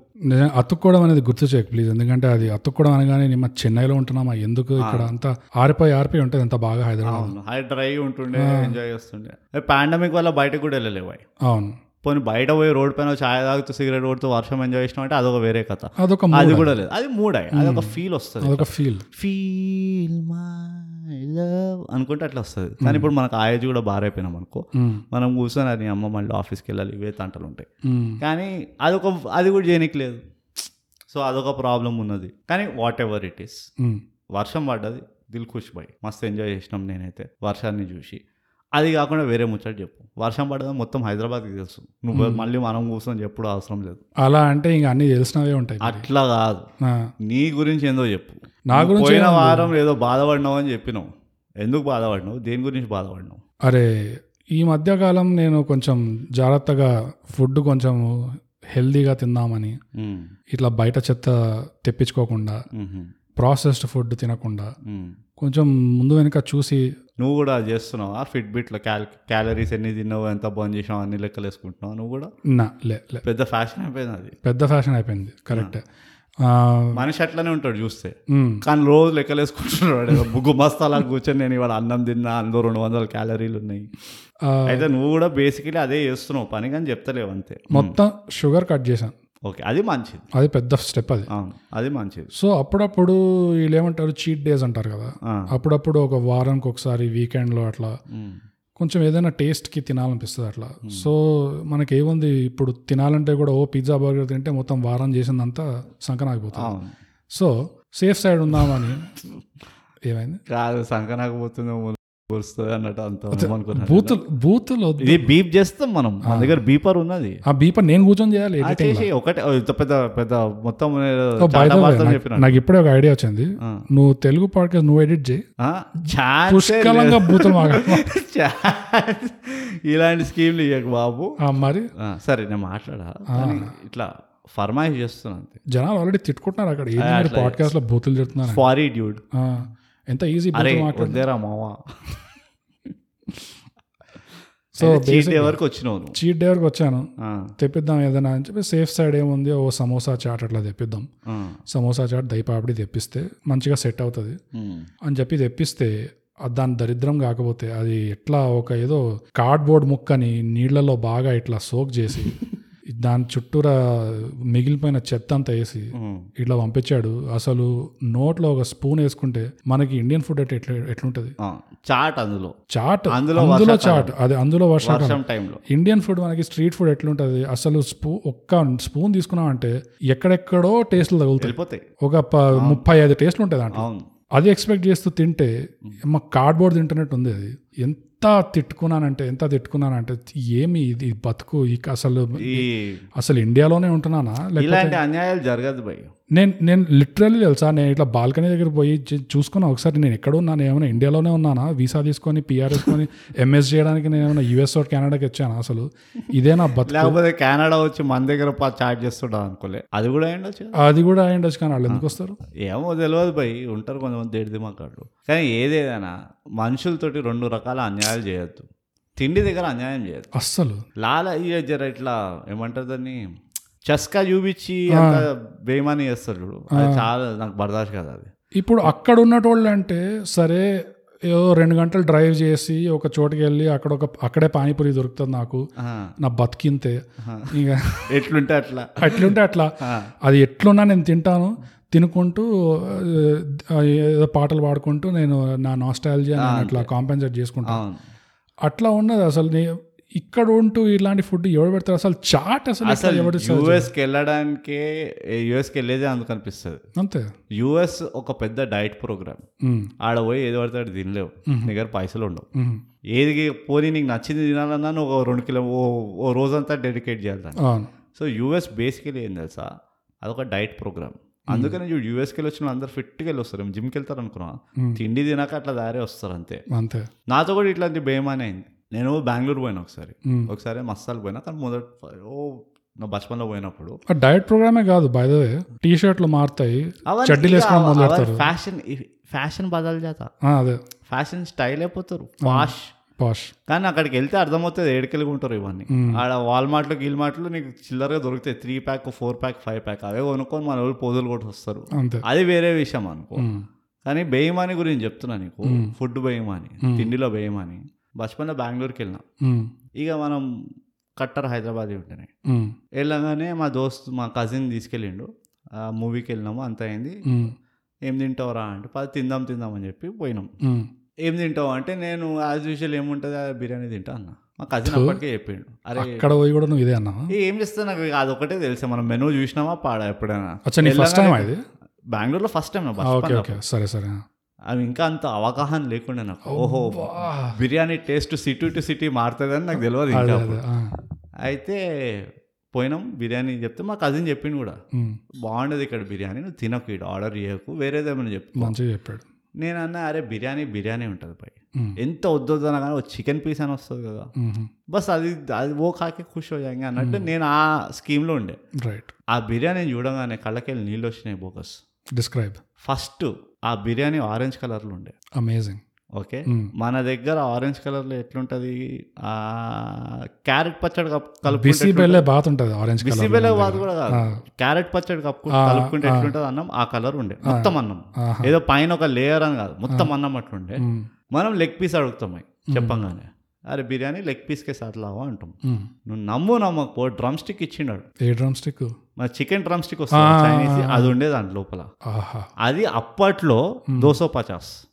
అతుక్కోవడం అనేది గుర్తు చేయకు ప్లీజ్ ఎందుకంటే అది అతుక్కోవడం అనగానే నేను చెన్నైలో ఉంటున్నామా? ఎందుకు ఇక్కడ అంతా ఆరిపోయి ఆరిపోయి ఉంటుంది. అంత బాగా హైదరాబాద్ డ్రై ఉంటుండే ఎంజాయ్ చేస్తుండే. పాండమిక్ వల్ల బయటకు కూడా వెళ్ళలేవు అవి అవును. పోనీ బయట పోయి రోడ్ పైన ఛాయ్ తాగుతూ సిగరెట్ కొడుతూ వర్షం ఎంజాయ్ చేసినాం అంటే అదొక వేరే కథ. అదొక అది. కూడా లేదు. అది మూడే అదొక ఫీల్ వస్తుంది. అదొక ఫీల్ ఫీల్ మై లవ్ అనుకుంటే అట్లా వస్తుంది. కానీ ఇప్పుడు మనకు ఆ ఏజ్ కూడా బారైపోయినాం అనుకో మనం కూర్చొని అది అమ్మ మళ్ళీ ఆఫీస్కి వెళ్ళాలి ఇవే తంటలు ఉంటాయి. కానీ అదొక అది కూడా చేయనికి లేదు. సో అదొక ప్రాబ్లం ఉన్నది. కానీ వాట్ ఎవర్ ఇట్ ఈస్ వర్షం పడ్డది దిల్ ఖుష్ బాయ్ మస్తు ఎంజాయ్ చేసినాం నేనైతే వర్షాన్ని చూసి. అది కాకుండా వేరే ముచ్చట చెప్పు. వర్షం పడ్డది మొత్తం హైదరాబాద్కి తెలుసు. నువ్వు మళ్ళీ మనం కూర్చొని చెప్పుడు అవసరం లేదు. అలా అంటే ఇంకా అన్ని తెలిసినవే ఉంటాయి. అట్లా కాదు. నీ గురించి ఏందో చెప్పు. నా గురించి పోయిన? వారం ఏదో బాధపడినావు అని చెప్పినావు. ఎందుకు బాధపడినావు? దేని గురించి బాధపడినావు? అరే ఈ మధ్యకాలం నేను కొంచెం జాగ్రత్తగా ఫుడ్ కొంచెం హెల్దీగా తిందామని ఇట్లా బయట చెత్త తెప్పించుకోకుండా ప్రాసెస్డ్ ఫుడ్ తినకుండా. కొంచెం ముందు వెనుక చూసి నువ్వు కూడా అది చేస్తున్నావు? ఆ ఫిట్ బిట్లో క్యాల్ క్యాలరీస్ ఎన్ని తిన్నావు ఎంత బంద్ చేసినావు అన్ని లెక్కలు వేసుకుంటున్నావు? నువ్వు కూడా? నా లే లే. పెద్ద ఫ్యాషన్ అయిపోయింది అది. పెద్ద ఫ్యాషన్ అయిపోయింది కరెక్ట్ మనిషి అట్లనే ఉంటాడు చూస్తే. కానీ రోజు లెక్కలు వేసుకుంటున్నాడు ఏదో బుగ్గు మస్తాలా కూర్చొని నేను ఇవాళ అన్నం తిన్నా అందులో రెండు వందల క్యాలరీలు ఉన్నాయి. అయితే నువ్వు కూడా బేసికలీ అదే చేస్తున్నావు పని కానీ చెప్తలేవు అంతే. మొత్తం షుగర్ కట్ చేశాను. ఓకే అది మంచిది. అది పెద్ద స్టెప్ అది. అది మంచిది. సో అప్పుడప్పుడు వీళ్ళు ఏమంటారు చీట్ డేస్ అంటారు కదా. అప్పుడప్పుడు ఒక వారానికి ఒకసారి వీకెండ్లో అట్లా కొంచెం ఏదైనా టేస్ట్కి తినాలనిపిస్తుంది అట్లా. సో మనకి ఏముంది ఇప్పుడు తినాలంటే కూడా ఓ పిజ్జా బర్గర్ తింటే మొత్తం వారం చేసిందంతా సంకనాగిపోతుంది. సో సేఫ్ సైడ్ ఉందామని. ఏమైంది? కాదు సంకనాకపోతుందేమో వస్తుంది అన్నట్టు అంత బూతులు బూతులు. ఇది బీప్ చేస్తాం మనం. మన దగ్గర బీపర్ ఉన్నది. ఆ బీపర్ నేను కూర్చొని చేయాలి. చేసి ఒకటే పెద్ద పెద్ద మొత్తం నాకు- ఇప్పుడే ఒక ఐడియా వచ్చింది. నువ్వు తెలుగు పాడ్కాస్ట్ నువ్వు ఎడిట్ చేయి. పుష్కలంగా బూతులు. ఇలాంటి స్కీమ్లు ఇవ్వకు బాబు. ఆ, మరి? ఆ, సరే నేను మాట్లాడా? ఇట్లా ఫర్మాయిష్ చేస్తున్నా అంతే. జనాలు ఆల్రెడీ తిట్టుకుంటున్నారు అక్కడ. పాడ్కాస్ట్లో బూతులు తిడుతున్నారు ఫారీ డ్యూడ్. ఎంత ఈజీ వద్దేరా మావా. సో చీట్ డే వరకు వచ్చినావు చీట్ డే వరకు వచ్చాను. తెప్పిద్దాం ఏదైనా అని చెప్పి సేఫ్ సైడ్ ఏముంది? ఓ సమోసా చాట్ అట్లా తెప్పిద్దాం. సమోసా చాట్ దయపాపిడి తెప్పిస్తే మంచిగా సెట్ అవుతుంది. అని చెప్పి తెప్పిస్తే దాని దరిద్రం కాకపోతే అది ఎట్లా ఒక ఏదో కార్డ్బోర్డ్ ముక్కని నీళ్ళలో బాగా ఇట్లా సోక్ చేసి దాని చుట్టూరా మిగిలిపోయిన చెత్త అంతా వేసి. ఇట్లా పంపించాడు. అసలు నోట్లో ఒక స్పూన్ వేసుకుంటే మనకి ఇండియన్ ఫుడ్ అంటే ఎట్లా ఎట్లుంటది? చాట్ అందులో. చాట్? అందులో. చాట్. అది అందులో వర్షం టైంలో. ఇండియన్ ఫుడ్ మనకి స్ట్రీట్ ఫుడ్ ఎట్లుంటది? అసలు స్పూ ఒక్క స్పూన్ తీసుకున్నాం అంటే ఎక్కడెక్కడో టేస్ట్లు తగులుతాయి. ఒక ముప్పై ఐదు టేస్ట్లు ఉంటాయి దాంట్లో. అది ఎక్స్పెక్ట్ చేస్తూ తింటే మా కార్డ్బోర్డ్ తింటున్నట్టు ఉంది అది. ఎంత తిట్టుకున్నానంటే ఎంత తిట్టుకున్నానంటే ఏమి ఇది బతుకు ఇక అసలు అసలు ఇండియాలోనే ఉంటున్నానా? లేకపోతే ఇలాంటి అన్యాయాలు జరగదు భయ్ నేను నేను లిటరల్లీ తెలుసా నేను ఇట్లా బాల్కనీ దగ్గర పోయి చూసుకున్నా. ఒకసారి నేను ఎక్కడ ఉన్నాను ఏమైనా ఇండియాలోనే ఉన్నానా? వీసా తీసుకొని పిఆర్ తీసుకొని ఎంఎస్ చేయడానికి నేను ఏమైనా యూఎస్ ఓట్ కెనడాకి వచ్చాను అసలు? ఇదే నా బతుకు. లేకపోతే కెనడా వచ్చి మన దగ్గర చాట్ చేస్తుంటాం అనుకోలే. అది కూడా అయ్యిండొచ్చు అది కూడా అయ్యిండొచ్చు కానీ వాళ్ళు ఎందుకు వస్తారు? ఏమో తెలియదు భయ్ ఉంటారు కొంతమంది దేడిది మాకాడు కానీ ఏదేదైనా మనుషులతోటి రెండు రకాల అన్యాయాలు చేయొద్దు. తిండి దగ్గర అన్యాయం చేయొద్దు. అస్సలు. లాల జర ఇట్లా ఏమంటారు దాన్ని? చస్కా చూపించి అంత బేమాని చేస్తారు చూడు. అది చాలా నాకు బర్దాష్ కదా అది. ఇప్పుడు అక్కడ ఉన్నటోళ్ళు అంటే సరే ఏదో రెండు గంటలు డ్రైవ్ చేసి ఒక చోటుకి వెళ్ళి అక్కడ ఒక అక్కడే పానీపూరి దొరుకుతుంది నాకు. నా బతికింతే. ఇక ఎట్లుంటే అట్లా. అట్లుంటే అట్లా. అది ఎట్లున్నా నేను తింటాను. తినుకుంటూ ఏదో పాటలు పాడుకుంటూ నేను నా నాస్టాలజీ అట్లా కాంపెన్సేట్ చేసుకుంటాను. అట్లా ఉన్నది అసలు ఇక్కడ ఉంటూ ఇలాంటి ఫుడ్ ఎవరు పెడతారు? అసలు చాట్ అసలు అసలు? యుఎస్కి వెళ్ళడానికే యుఎస్కి వెళ్ళేదే అందుకు అనిపిస్తుంది. అంతే. యుఎస్ ఒక పెద్ద డైట్ ప్రోగ్రామ్ ఆడ పోయి ఏది పడితే తినలేవు. దగ్గర పైసలు ఉండవు. ఏది పోనీ నీకు నచ్చింది తినాలన్నా నువ్వు ఒక రెండు కిలో ఓ ఓ రోజంతా డెడికేట్ చేయాలి సో యూఎస్ బేసికలీ ఏం తెలుసా? అదొక డైట్ ప్రోగ్రామ్ అందుకని చూడు యూఎస్కి వెళ్ళి వచ్చిన అందరు ఫిట్గా వెళ్ళి వస్తారు జిమ్కి వెళ్తారు అనుకున్నా తిండి తినాక అట్లా దారే వస్తారు అంతే. అంతే. నాతో కూడా ఇట్లాంటి భయమానే అయింది. నేను బెంగళూరు పోయినా ఒకసారి. ఒకసారి మస్తాలు పోయినా కానీ మొదటి ఓ నా బచ్పన్లో పోయినప్పుడు. డైట్ ప్రోగ్రామే కాదు బై ద వే టీ షర్ట్లు మారుతాయి చెడ్డీలు వేసుకోవడం ఫ్యాషన్ ఫ్యాషన్ బదలు చేత. అదే. ఫ్యాషన్ స్టైల్ అయిపోతారు వాష్. పాష్ కానీ అక్కడికి వెళ్తే అర్థమవుతుంది ఏడుకెళ్ళి ఉంటారు ఇవన్నీ. ఆడ వాల్మార్ట్లో గీల్మార్ట్లో నీకు చిల్లరగా దొరుకుతాయి three pack four pack five pack అవే కొనుక్కొని మన వాళ్ళు పోజులు కొట్టి వస్తారు. అది వేరే విషయం అనుకో. కానీ బేయిమాని గురించి చెప్తున్నా నీకు. ఫుడ్ బేయిమాని తిండిలో బేయిమాని. బచ్పన్లో బెంగళూరుకి వెళ్ళినా ఇక మనం కట్టర్ హైదరాబాద్ ఉంటేనే. వెళ్ళగానే మా దోస్త్ మా కజిన్ తీసుకెళ్ళిండు. ఆ మూవీకి వెళ్ళినాము అంత అయింది. ఏం తింటావురా అంటే పది తిందాం తిందాం అని చెప్పి పోయినాం. ఏం తింటావు అంటే నేను యాజ్ యూజువల్ ఏముంటుంది బిర్యానీ తింటా అన్న. మా కజిన్ అప్పటికే చెప్పిండు. అరే అక్కడ పోయి కూడా నువ్వు ఇదే ఏ చేస్తా నాకు? అదొకటే తెలుసా. మనం మెనూ చూసినామా పాడా ఎప్పుడైనా. బెంగళూరులో ఫస్ట్ టైం సరే సరే. అవి ఇంకా అంత అవగాహన లేకుండా నాకు ఓహో biryani taste city to city మారుతుందని నాకు తెలియదు అయితే పోయినాం బిర్యానీ చెప్తే మా కజిన్ చెప్పిండు కూడా. బాగుండదు ఇక్కడ బిర్యానీ నువ్వు తినకు ఇక్కడ ఆర్డర్ చేయకు వేరేదేమైనా చెప్పు. మంచిగా చెప్పాడు. నేను అన్నా అరే బిర్యానీ బిర్యానీ ఉంటుంది పై. ఎంత వద్దొద్దన కానీ ఒక చికెన్ పీస్ అని వస్తుంది కదా. బస్ అది అది ఓ కాకి ఖుషి అయ్యాక అన్నట్టు నేను ఆ స్కీమ్లో ఉండే. రైట్ ఆ బిర్యానీ చూడగానే కళ్ళకెళ్ళి నీళ్ళు వచ్చినాయి బోకస్. డిస్క్రైబ్ ఫస్ట్ ఆ బిర్యానీ ఆరెంజ్ కలర్లో ఉండే. Amazing okay? మన దగ్గర ఆరెంజ్ కలర్లో ఎట్లుంటది? ఆ క్యారెట్ పచ్చడి బిసి బెల్లే బాత్ ఉంటుంది ఆరెంజ్ కలర్ బిసిబెల వాదు కూడా కాదు. క్యారెట్ పచ్చడి కప్పు కలుపుకుంటే ఎట్లుంటది అన్నం? ఆ కలర్ ఉండే. మొత్తం అన్నం. ఏదో పైన ఒక లేయర్ అని కాదు. మొత్తం అన్నం అట్లుండే. ఉమ్, మనం లెగ్ పీస్ అడుగుతాం అవి చెప్పంగానే. అరే బిర్యానీ లెగ్ పీస్కే సాట్లావా అంటాం. నువ్వు నమ్ము నమ్మకపో డ్రమ్ స్టిక్ ఇచ్చిండాడు. ఏ డ్రమ్ స్టిక్ మన చికెన్ డ్రమ్ స్టిక్ వస్తుంది చైనీస్ అది ఉండే దాని లోపల. ఆహా. అది అప్పట్లో దోసో పచాస్.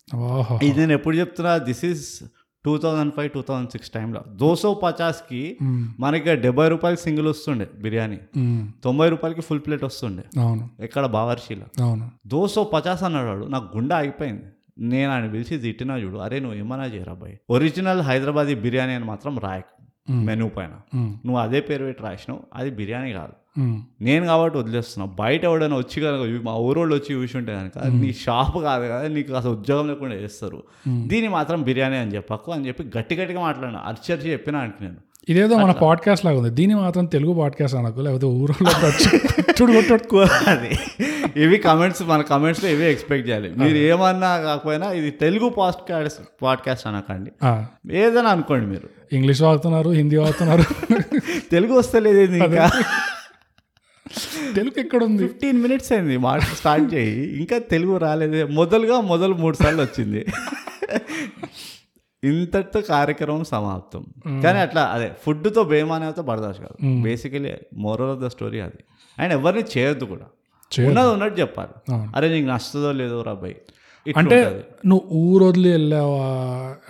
ఇది నేను ఎప్పుడు చెప్తున్నా this is two thousand five two thousand six టైంలో దోసో పచాస్కి మనకి డెబ్బై రూపాయలు సింగిల్ వస్తుండే బిర్యానీ. తొంభై రూపాయలకి ఫుల్ ప్లేట్ వస్తుండే. అవును. ఎక్కడ బావర్షీలో. అవును. దోసో పచాస్ అన్నాడు. నాకు గుండె ఆగిపోయింది. నేను ఆయన పిలిచి తిట్టినా చూడు అరే నువ్వు ఏమన్నా చేయరా బాయ్ ఒరిజినల్ హైదరాబాదీ బిర్యానీ అని మాత్రం రాయకు మెనూ పైన. నువ్వు అదే పేరు పెట్టి రాసినావు అది బిర్యానీ కాదు. నేను కాబట్టి వదిలేస్తున్నా. బయట ఎవడైనా వచ్చి కనుక మా ఊరోళ్ళు వచ్చి చూసి ఉంటే కనుక నీ షాప్ కాదు కదా నీకు అసలు ఉద్యోగం లేకుండా చేస్తారు. దీన్ని మాత్రం బిర్యానీ అని చెప్పకు అని చెప్పి గట్టి గట్టిగా మాట్లాడినా అరిచరిచి చెప్పినా అంటే నేను. ఇదేదో మన పాడ్కాస్ట్ లాగా ఉంది. దీని మాత్రం తెలుగు పాడ్కాస్ట్ అనకు లేకపోతే కొట్టుడు కొట్టుడు అది ఇవి కమెంట్స్ మన కమెంట్స్లో ఇవే ఎక్స్పెక్ట్ చేయాలి. మీరు ఏమన్నా కాకపోయినా ఇది తెలుగు పాడ్కాస్ట్ పాడ్కాస్ట్ అనకండి. ఏదైనా అనుకోండి మీరు. ఇంగ్లీష్ వాడుతున్నారు హిందీ వాడుతున్నారు. తెలుగు వస్తలేదు ఇంకా తెలుగు ఎక్కడ ఉంది ఫిఫ్టీన్ మినిట్స్ అయింది మాట స్టార్ట్ చేయి. ఇంకా తెలుగు రాలేదే. మొదలుగా మొదలు మూడు సార్లు వచ్చింది. ఇంతటితో కార్యక్రమం సమాప్తం. కానీ అట్లా అదే ఫుడ్తో బేమానేతో బర్దాష్ కాదు. Basically moral of the story అది. అండ్ ఎవరిని చేయొద్దు కూడా. ఉన్నది ఉన్నట్టు చెప్పాలి. అరే నీకు నచ్చుతుందో లేదో రాబాయ్ అంటే నువ్వు ఊరు వదిలి వెళ్ళావా?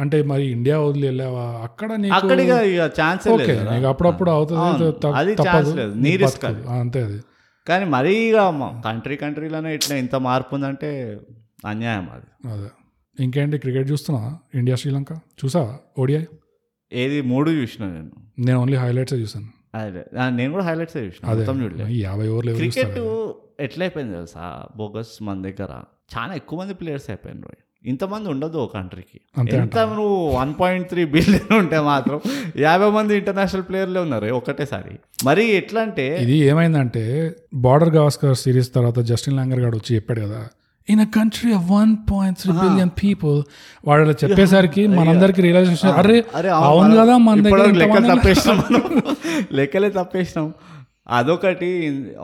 అంటే మరి ఇండియా వదిలి వెళ్ళావా? అక్కడ నీకు అక్కడిగా ఇక ఛాన్స్ ఓకే లేదు నీకు అప్పుడప్పుడు అవుతుంది అది. ఛాన్స్ లేదు. నీ రిస్క్ అంతే అది. కానీ మరీ ఇక కంట్రీ కంట్రీలోనే ఇట్లా ఇంత మార్పు ఉందంటే అన్యాయం అది. అదే. ఇంకేంటి క్రికెట్ చూస్తున్నా? ఇండియా శ్రీలంక. చూసావా? ఓడిఐ? ఏది మూడు చూసిన నేను. నేను ఓన్లీ హైలైట్స్ చూసాను అదే. నేను కూడా హైలైట్స్ చూసిన అదే. చూడలేదు యాభై ఓవర్లు క్రికెట్? ఎట్లయిపోయింది తెలుసా? బోగస్ మన దగ్గర చాలా ఎక్కువ మంది ప్లేయర్స్ అయిపోయినారు. ఇంతమంది ఉండదు ఒక కంట్రీకి. ఎంత నువ్వు వన్ పాయింట్ త్రీ బిలియన్ ఉంటే మాత్రం యాభై మంది ఇంటర్నేషనల్ ప్లేయర్లే ఉన్నారు ఒకటేసారి మరి ఎట్లా అంటే ఇది ఏమైందంటే బార్డర్ గవాస్కర్ సిరీస్ తర్వాత జస్టిన్ లాంగర్ గారు వచ్చి చెప్పాడు కదా in a country of one point three billion people వాళ్ళు చెప్పేసరికి మనందరికి రియలైజేషన్ అరే అరే అవును కదా మన దగ్గర లెక్కలు తప్పేసినాం. లెక్కలే తప్పేసినాం. అదొకటి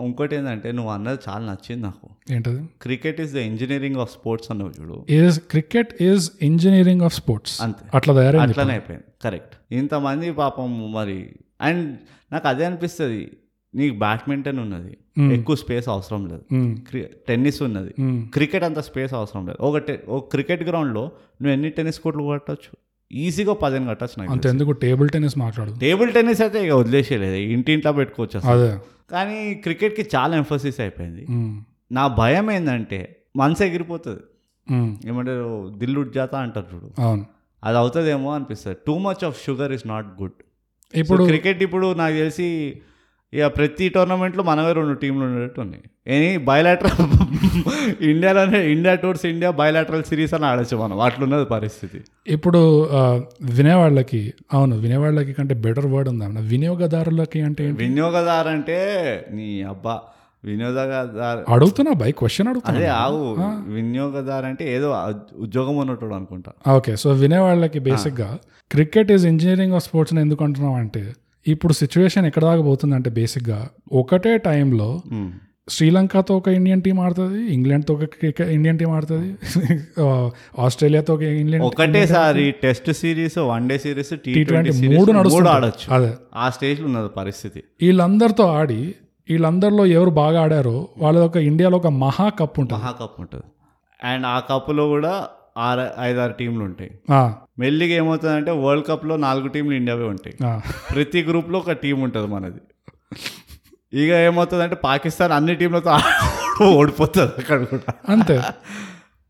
ఇంకోటి ఏంటంటే నువ్వు అన్నది చాలా నచ్చింది నాకు. ఏంటది? Cricket is the engineering of sports అన్నావు చూడు. Is cricket is engineering of sports అంతే. అట్లా తయారైంది అట్లనే అయిపోయింది. కరెక్ట్ ఇంతమంది పాపం మరి అండ్ నాకు అదే అనిపిస్తుంది. నీకు బ్యాడ్మింటన్ ఉన్నది. ఎక్కువ స్పేస్ అవసరం లేదు. టెన్నిస్ ఉన్నది. క్రికెట్ అంత స్పేస్ అవసరం లేదు. ఒక టె- ఒక క్రికెట్ గ్రౌండ్లో నువ్వు ఎన్ని టెన్నిస్ కోర్టులు కట్టచ్చు? ఈజీగా పదిహేను కట్టచ్చు నాకు అంత ఎందుకు? టేబుల్ టెన్నిస్ మాట్లాడు. టేబుల్ టెన్నిస్ అయితే ఇక వదిలేసేయలేదు. ఇంటింట్లో పెట్టుకోవచ్చు అదే. కానీ క్రికెట్కి చాలా ఎంఫోసిస్ అయిపోయింది. నా భయం ఏంటంటే మనసు ఎగిరిపోతుంది. ఏమంటారు? దిల్లు జాతా అంటారు చూడు. అవును. అది అవుతుందేమో అనిపిస్తుంది. Too much of sugar is not good ఇప్పుడు క్రికెట్ ఇప్పుడు నాకు తెలిసి ఇక ప్రతి టోర్నమెంట్లో మనమే రెండు టీంలు ఉండేట్టు ఉన్నాయి ఏని బయలాటరల్ ఇండియాలోనే India tours India bilateral series అని ఆడచ్చు మనం. అట్లున్నది పరిస్థితి. ఇప్పుడు వినేవాళ్ళకి అవును వినేవాళ్ళకి కంటే బెటర్ వర్డ్ ఉందా వినియోగదారులకి అంటే వినియోగదారు అంటే నీ అబ్బా వినియోగదారు అడుగుతున్నా బై క్వశ్చన్ అడుగుతున్నా అదే ఆవు వినియోగదారు అంటే ఏదో ఉద్యోగం ఉన్నట్టు అనుకుంటా. ఓకే సో వినేవాళ్ళకి బేసిక్గా cricket is engineering of sports ఎందుకు అంటున్నాం అంటే ఇప్పుడు సిచ్యువేషన్ ఎక్కడ దాకా పోతుందంటే బేసిక్గా ఒకటే టైంలో. శ్రీలంకతో ఒక ఇండియన్ టీం ఆడుతుంది ఇంగ్లాండ్తో ఒక ఇండియన్ టీం ఆడుతుంది ఆస్ట్రేలియాతో ఒక ఇంగ్లాండ్ ఒకటేసారి test series one day series T twenty మూడు ఆడొచ్చు. అదే. ఆ స్టేజ్లో ఉన్నది పరిస్థితి. వీళ్ళందరితో ఆడి వీళ్ళందరిలో ఎవరు బాగా ఆడారో వాళ్ళ ఒక ఇండియాలో ఒక మహా కప్ ఉంటుంది. మహాకప్ ఉంటుంది. అండ్ ఆ కప్పులో కూడా ఆరు ఐదారు టీంలు ఉంటాయి. మెల్లిగా ఏమవుతుందంటే వరల్డ్ కప్లో నాలుగు టీంలు ఇండియావే ఉంటాయి. ప్రతి గ్రూప్లో ఒక టీం ఉంటుంది మనది. ఇక ఏమవుతుందంటే పాకిస్తాన్ అన్ని టీంలతో ఓడిపోతుంది అక్కడ కూడా. అంతే.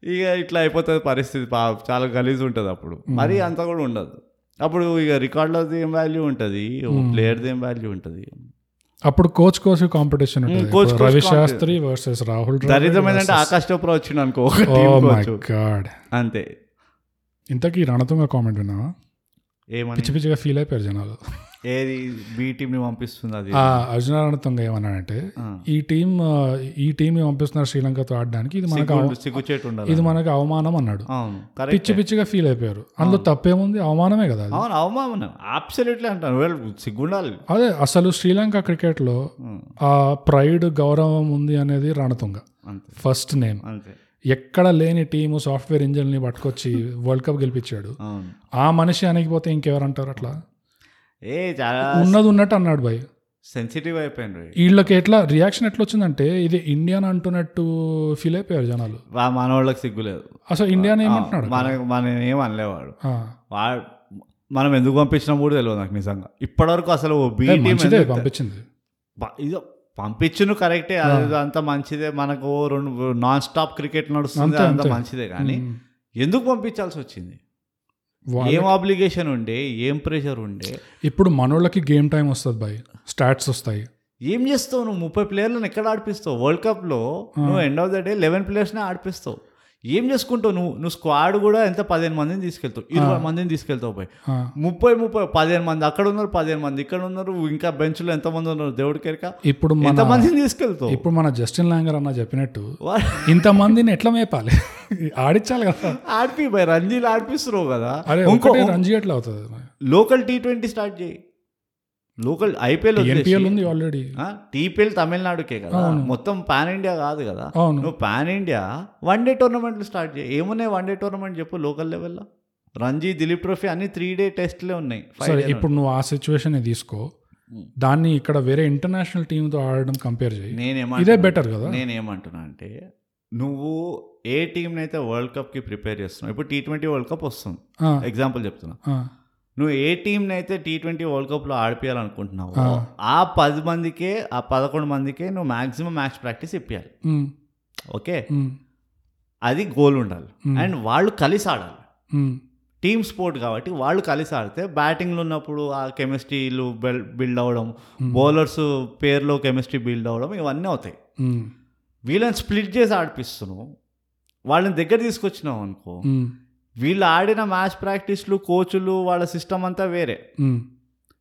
ఇక ఇట్లా అయిపోతుంది పరిస్థితి. చాలా గలీజ్ ఉంటుంది అప్పుడు. మరీ అంత కూడా ఉండదు. అప్పుడు ఇక రికార్డులది ఏం వాల్యూ ఉంటుంది? ప్లేయర్ది ఏం వాల్యూ ఉంటుంది? అప్పుడు coach coach competition coach Ravi Shastri versus Rahul దరిద్రం ఏంటంటే ఆకాశ్ చోప్రా వచ్చిండు అనుకో కోచ్ గాడ్ అంతే. ఇంతకీ రణతుంగ కామెంట్ విన్నావా? పిచ్చి పిచ్చిగా ఫీల్ అయిపోయారు జనాలు. ఏది బి టీంని పంపిస్తుంది అది? ఆ అర్జున రణతుంగ ఏమన్నాడంటే ఆ. ఈ టీం ఈ టీం పంపిస్తున్నారు శ్రీలంకతో ఆడడానికి ఇది మనకు ఇది మనకు అవమానం అన్నాడు. పిచ్చి పిచ్చిగా ఫీల్ అయిపోయారు. అందులో తప్పేముంది? అవమానమే కదా అది. అవును అవమానం. అబ్సల్యూట్లీ అంటాను. సిగ్గుండాలి. అదే అసలు శ్రీలంక క్రికెట్లో ఆ ప్రైడ్ గౌరవం ఉంది అనేది రణతుంగ. అంతే. ఫస్ట్ నేమ్ అంతే. ఎక్కడ లేని టీము సాఫ్ట్వేర్ ఇంజన్ని పట్టుకొచ్చి వరల్డ్ కప్ గెలిపించాడు. ఆ మనిషి అనిగిపోతే ఇంకెవరంటారు అట్లా? ఏ చాలా ఉన్నది ఉన్నట్టు అన్నాడు భయ్ సెన్సిటివ్ అయిపోయింది వీళ్ళకి ఎట్లా రియాక్షన్ ఎట్లా వచ్చిందంటే ఇది ఇండియన్ అంటున్నట్టు ఫీల్ అయిపోయారు జనాలు. మన వాళ్ళకి సిగ్గులేదు. అసలు ఇండియాని ఏమంటున్నాడు? మన మన ఏం అనలేవాడు. వాడు మనం ఎందుకు పంపించినా కూడా తెలియదు నాకు నిజంగా. ఇప్పటివరకు అసలు పంపించింది. ఇదో పంపించును కరెక్టే అది అంత మంచిదే మనకు రెండు నాన్ స్టాప్ క్రికెట్ నడుస్తుంది అంతే. మంచిదే కానీ. ఎందుకు పంపించాల్సి వచ్చింది? ఏం ఆబ్లిగేషన్ ఉండే? ఏం ప్రెషర్ ఉండే? ఇప్పుడు మనోళ్ళకి గేమ్ టైం వస్తుంది బాయ్. స్టాట్స్ వస్తాయి. ఏం చేస్తావు నువ్వు? ముప్పై ప్లేయర్లను ఎక్కడ ఆడిపిస్తావు? వరల్డ్ కప్లో నువ్వు end of the day eleven ప్లేయర్స్నే ఆడిపిస్తావు. ఏం చేసుకుంటావు నువ్వు? నువ్వు స్క్వాడ్ కూడా ఎంత? పదిహేను మందిని తీసుకెళ్తావు. ఇరవై మందిని తీసుకెళ్తావు పోయి. ముప్పై ముప్పై పదిహేను మంది. అక్కడ ఉన్నారు పదిహేను మంది. ఇక్కడ ఉన్నారు. ఇంకా బెంచ్లో ఎంతమంది ఉన్నారు? దేవుడికి ఎరక ఇప్పుడు ఎంతమందిని తీసుకెళ్తావు? ఇప్పుడు మన జస్టిన్ లాంగర్ అన్న చెప్పినట్టు వా- ఇంతమందిని ఎట్లా మేపాలి? ఆడించాలి కదా. ఆడిపి రంజీలు ఆడిపిస్తున్నావు కదా. అరే ఇంకో రంజీ ఎట్లా అవుతుంది లోకల్ టీ ట్వంటీ స్టార్ట్ చేయి. లోకల్ ఐపీఎల్ ఉంది ఆల్రెడీ టీపీఎల్ తమిళనాడుకే కదా. మొత్తం పాన్ ఇండియా కాదు కదా. నువ్వు పాన్ ఇండియా వన్ డే టోర్నమెంట్లు స్టార్ట్ చేయి. ఏమున్నాయి వన్ డే టోర్నమెంట్ చెప్పు లోకల్ లెవెల్లో? రంజీ దిలీప్ ట్రోఫీ అన్ని త్రీ డే టెస్ట్లే ఉన్నాయి. సరే ఇప్పుడు నువ్వు ఆ సిచ్యువేషన్ తీసుకో. దాన్ని ఇక్కడ వేరే ఇంటర్నేషనల్ టీంతో ఆడడం కంపేర్ చేయి. నేనేమంటున్నా ఇదే బెటర్ కదా. నేనేమంటున్నా అంటే నువ్వు ఏ టీంని అయితే వరల్డ్ కప్కి ప్రిపేర్ చేస్తున్నావు? ఇప్పుడు టీ ట్వంటీ వరల్డ్ కప్ వస్తుంది. ఎగ్జాంపుల్ చెప్తున్నా. నువ్వు ఏ టీంని అయితే టీ ట్వంటీ వరల్డ్ కప్లో ఆడిపించాలనుకుంటున్నావు ఆ. పది మందికే ఆ పదకొండు మందికే నువ్వు మాక్సిమం మ్యాచ్ ప్రాక్టీస్ ఇప్పించాలి ఓకే? అది గోల్ ఉండాలి. అండ్ వాళ్ళు కలిసి ఆడాలి. టీమ్ స్పోర్ట్ కాబట్టి వాళ్ళు కలిసి ఆడితే బ్యాటింగ్లో ఉన్నప్పుడు ఆ కెమిస్ట్రీలు బిల్డ్ అవ్వడం బౌలర్స్ పేర్లో కెమిస్ట్రీ బిల్డ్ అవ్వడం ఇవన్నీ అవుతాయి. వీళ్ళని స్ప్లిట్ చేసి ఆడిపిస్తున్నావు. వాళ్ళని దగ్గర తీసుకొచ్చినావు అనుకో వీళ్ళు ఆడిన మ్యాచ్ ప్రాక్టీస్లు కోచ్లు వాళ్ళ సిస్టమ్ అంతా వేరే.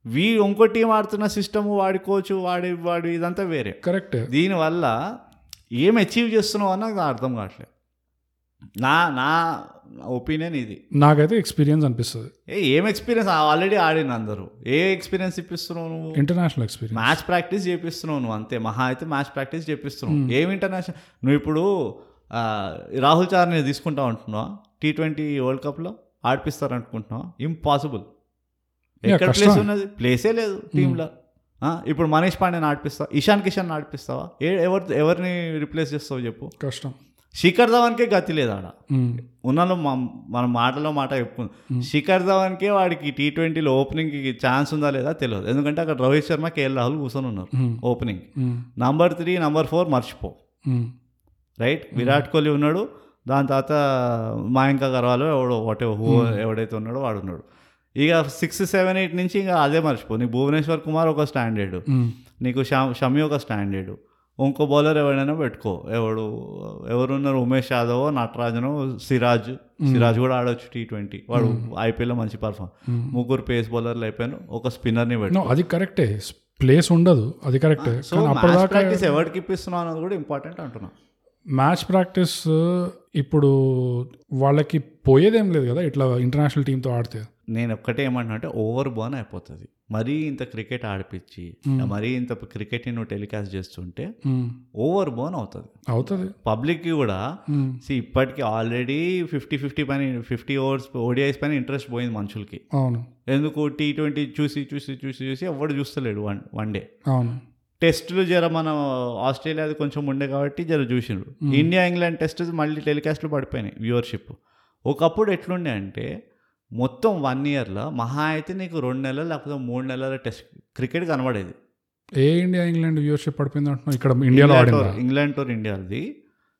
వీ ఇంకో టీం ఆడుతున్న సిస్టమ్ వాడి కోచ్ వాడి వాడి ఇదంతా వేరే. కరెక్ట్. దీనివల్ల ఏం అచీవ్ చేస్తున్నావు అన్న నాకు అర్థం కావట్లేదు. నా నా ఒపీనియన్ ఇది. నాకైతే ఎక్స్పీరియన్స్ అనిపిస్తుంది. ఏ ఏం ఎక్స్పీరియన్స్? ఆల్రెడీ ఆడిన అందరూ. ఏ ఎక్స్పీరియన్స్ ఇప్పిస్తున్నావు నువ్వు? International experience. మ్యాచ్ ప్రాక్టీస్ చేపిస్తున్నావు నువ్వు అంతే. మహా అయితే మ్యాచ్ ప్రాక్టీస్ చేపిస్తున్నావు. ఏం ఇంటర్నేషనల్? నువ్వు ఇప్పుడు రాహుల్ చార్ని తీసుకుంటావు అంటున్నావా టీ ట్వంటీ వరల్డ్ కప్లో ఆడిపిస్తారు అనుకుంటున్నావా ఇంపాసిబుల్ ఎక్కడ. ప్లేస్ ఉన్నది? ప్లేసే లేదు టీంలో ఇప్పుడు మనీష్ పాండేని ఆడిపిస్తావా ఇషాన్ కిషన్ ఆడిపిస్తావా? ఏ ఎవరి ఎవరిని రిప్లేస్ చేస్తావు చెప్పు. కష్టం. శిఖర్ ధవన్కే గతి లేదు ఆడ. ఉమ్, ఉన్నాలో మన మాటలో మాట చెప్పుకుంది శిఖర్ ధవన్కే వాడికి టీ ట్వంటీలో ఓపెనింగ్కి ఛాన్స్ ఉందా లేదా తెలియదు. ఎందుకంటే అక్కడ రోహిత్ శర్మ కేఎల్ రాహుల్ కూర్చొని ఉన్నారు opening number three number four మర్చిపో. రైట్ విరాట్ కోహ్లీ ఉన్నాడు. దాని తర్వాత మయాంక్ అగర్వాల్ ఎవడో వాట్ హూ ఎవడైతే ఉన్నాడో వాడు ఉన్నాడు. ఇక సిక్స్ సెవెన్ ఎయిట్ నుంచి ఇంకా అదే మర్చిపో. నీకు భువనేశ్వర్ కుమార్ ఒక స్టాండర్డ్. ఉమ్, నీకు షమి ఒక స్టాండర్డ్. ఇంకో బౌలర్ ఎవరైనా పెట్టుకో. ఎవడు ఎవరున్నారు? ఉమేష్ యాదవ్ నటరాజను సిరాజ్. సిరాజ్ కూడా ఆడొచ్చు టీ ట్వంటీ వాడు ఐపీఎల్లో మంచి పర్ఫామ్ ముగ్గురు పేస్ బౌలర్లు అయిపోయాను ఒక స్పిన్నర్ని నో పెట్టు అది కరెక్టే ప్లేస్ ఉండదు. అది కరెక్టే ప్రాక్టీస్ ఎవరికి ఇప్పిస్తున్నావు అన్నది కూడా ఇంపార్టెంట్ అంటున్నా. మ్యాచ్ ప్రాక్టీస్ ఇప్పుడు వాళ్ళకి పోయేదేం లేదు కదా ఇట్లా ఇంటర్నేషనల్ టీంతో ఆడితే. నేను ఒక్కటే ఏమంటున్నా అంటే ఓవర్ బర్న్ అయిపోతుంది. మరీ ఇంత క్రికెట్ ఆడిపించి మరీ ఇంత క్రికెట్ని నువ్వు టెలికాస్ట్ చేస్తుంటే ఓవర్ బర్న్ అవుతుంది. అవుతుంది. పబ్లిక్కి కూడా ఉమ్, see ఇప్పటికి ఆల్రెడీ ఫిఫ్టీ ఫిఫ్టీ పైన ఫిఫ్టీ ఓవర్స్ ఓడిఐస్ పైన ఇంట్రెస్ట్ పోయింది మనుషులకి. అవును. ఎందుకు టీ ట్వంటీ చూసి చూసి చూసి చూసి ఎవడు చూస్తలేడు వన్ వన్ డే? అవును. టెస్టులు జర మన ఆస్ట్రేలియాది కొంచెం ఉండే కాబట్టి జర చూసిండ్రు. ఇండియా ఇంగ్లాండ్ టెస్ట్ మళ్ళీ టెలికాస్ట్లు పడిపోయినాయి వ్యూవర్షిప్. ఒకప్పుడు ఎట్లుండే అంటే మొత్తం వన్ ఇయర్లో మహా అయితే నీకు రెండు నెలలు లేకపోతే మూడు నెలల టెస్ట్ క్రికెట్ కనబడేది. ఏ ఇండియా ఇంగ్లాండ్ వ్యూవర్షిప్ పడిపోయింది అంటున్నావు? ఇక్కడ ఇండియాలో ఇంగ్లాండ్ టూర్ ఇంగ్లాండ్ టూర్ ఇండియాది